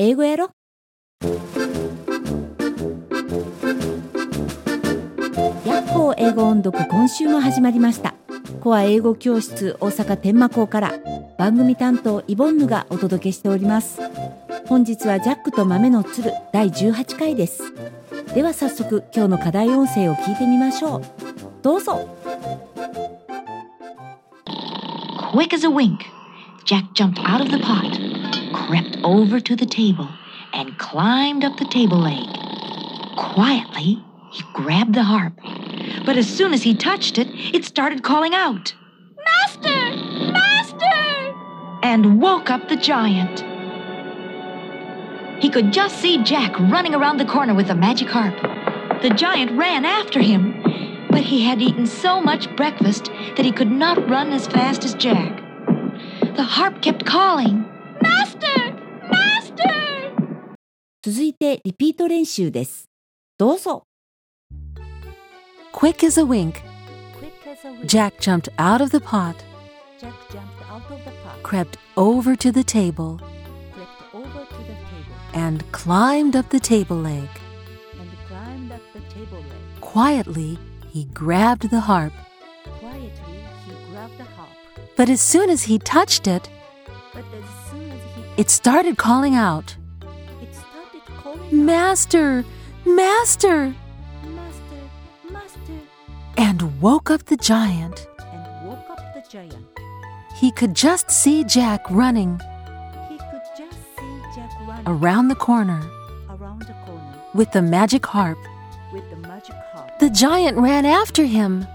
英語やろ？やっほー英語音読今週も始まりました。コア英語教室大阪天満校から番組担当イボンヌがお届けしております。本日はジャックと豆の鶴第18回です。では早速今日の課題音声を聞いてみましょう。どうぞ。Quick as a wink, Jack jumped out of the pot, crept over to the table, and climbed up the table leg. Quietly, he grabbed the harp. But as soon as he touched it, it started calling out, Master! Master! and woke up the giant. He could just see Jack running around the corner with the magic harp. The giant ran after him, but he had eaten so much breakfast that he could not run as fast as Jack. The harp kept calling, 続いてリピート練習ですどうぞ Quick as a wink, Jack jumped out of the pot, Jack jumped out of the pot, crept over to the table, crept over to the table, and climbed up the table leg. and climbed up the table leg. Quietly, he grabbed the harp, Quietly, he grabbed the harp, but as soon as he touched it, but as soon as he it started calling out, Master! Master! Master, Master, and woke up the giant. and woke up the giant. He could just see Jack running He could just see Jack running around the corner around the corner with the magic harp. with the magic harp. The giant ran after him,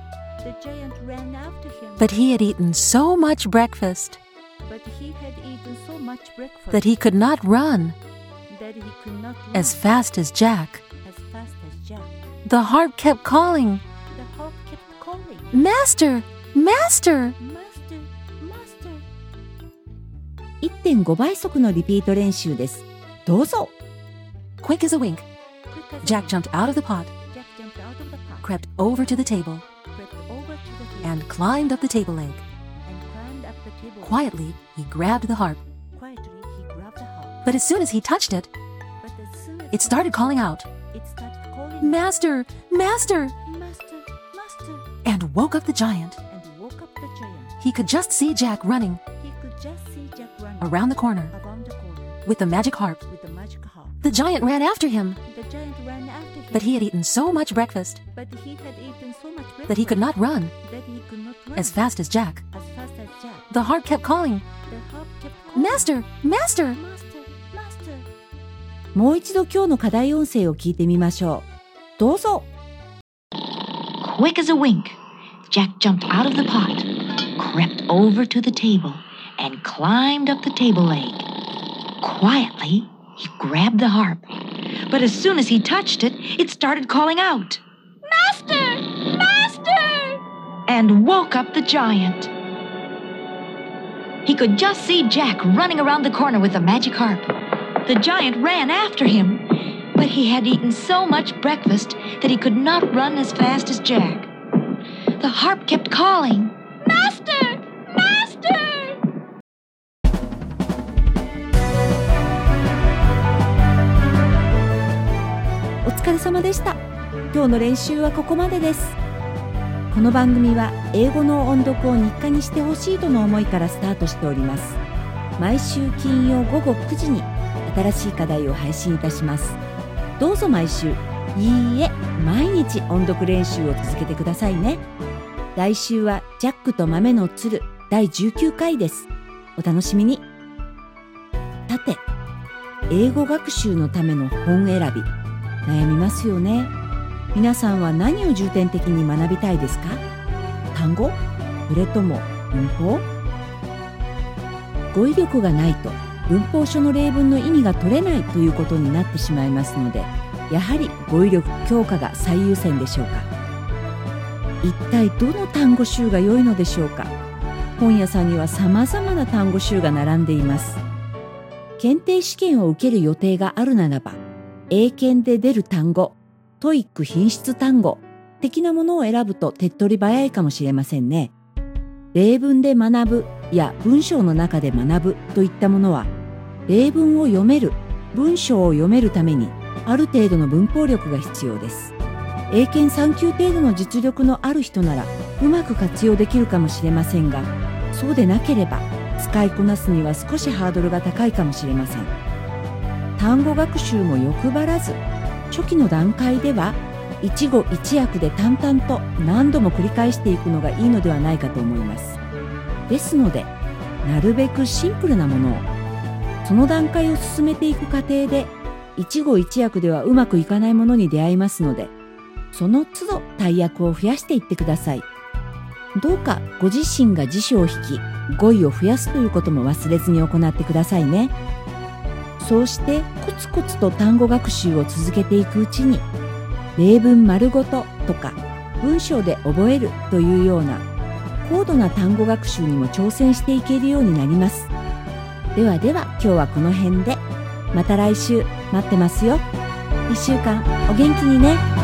The giant ran after him, but he had eaten so much breakfast but he had eaten so much breakfast that he could not run that he could not run as fast as Jack. as fast as Jack. The harp kept calling, The harp kept calling, Master! Master! Master, Master. 1.5倍速のリピート練習です。どうぞ。 Quick as a wink, Jack jumped out of the pot, Jack jumped out of the pot, crept over to the table, crept over to the table, and climbed up the table leg. and climbed up the table. Quietly, he grabbed the harp, But as soon as he touched it, it started calling out, Master! Master! And woke up the giant. He could just see Jack running around the corner with the magic harp. The giant ran after him. But he had eaten so much breakfast that he could not run as fast as Jack. The harp kept calling, Master! Master! もう一度今日の課題音声を聞いてみましょう。どうぞ。 Quick as a wink, Jack jumped out of the pot, crept over to the table, and climbed up the table leg. Quietly, he grabbed the harp. But as soon as he touched it, it started calling out, Master! Master! and woke up the giant. He could just see Jack running around the corner with the magic harp. The giant ran after him, but he had eaten so much breakfast that he could not run as fast as Jack. The harp kept calling, Master! Master! お疲れ様でした。今日の練習はここまでです。この番組は英語の音読を日課にしてほしいとの思いからスタートしております。毎週金曜午後9時に新しい課題を配信いたします。どうぞ毎週、いいえ、毎日音読練習を続けてくださいね。来週はジャックと豆の鶴第19回です。お楽しみに。さて、英語学習のための本選び。悩みますよね皆さんは何を重点的に学びたいですか？単語？それとも文法？語彙力がないと文法書の例文の意味が取れないということになってしまいますのでやはり語彙力強化が最優先でしょうか。一体どの単語集が良いのでしょうか。本屋さんには様々な単語集が並んでいます。検定試験を受ける予定があるならば英検で出る単語、TOEIC 頻出単語的なものを選ぶと手っ取り早いかもしれませんね。例文で学ぶや文章の中で学ぶといったものは、例文を読める文章を読めるためにある程度の文法力が必要です。英検3級程度の実力のある人ならうまく活用できるかもしれませんがそうでなければ使いこなすには少しハードルが高いかもしれません。単語学習も欲張らず初期の段階では一語一訳で淡々と何度も繰り返していくのがいいのではないかと思います。ですのでなるべくシンプルなものをその段階を進めていく過程で一語一訳ではうまくいかないものに出会いますのでその都度大役を増やしていってください。どうかご自身が辞書を引き語彙を増やすということも忘れずに行ってくださいね。そうしてコツコツと単語学習を続けていくうちに例文丸ごととか文章で覚えるというような高度な単語学習にも挑戦していけるようになります。ではでは今日はこの辺で。また来週待ってますよ。1週間お元気にね。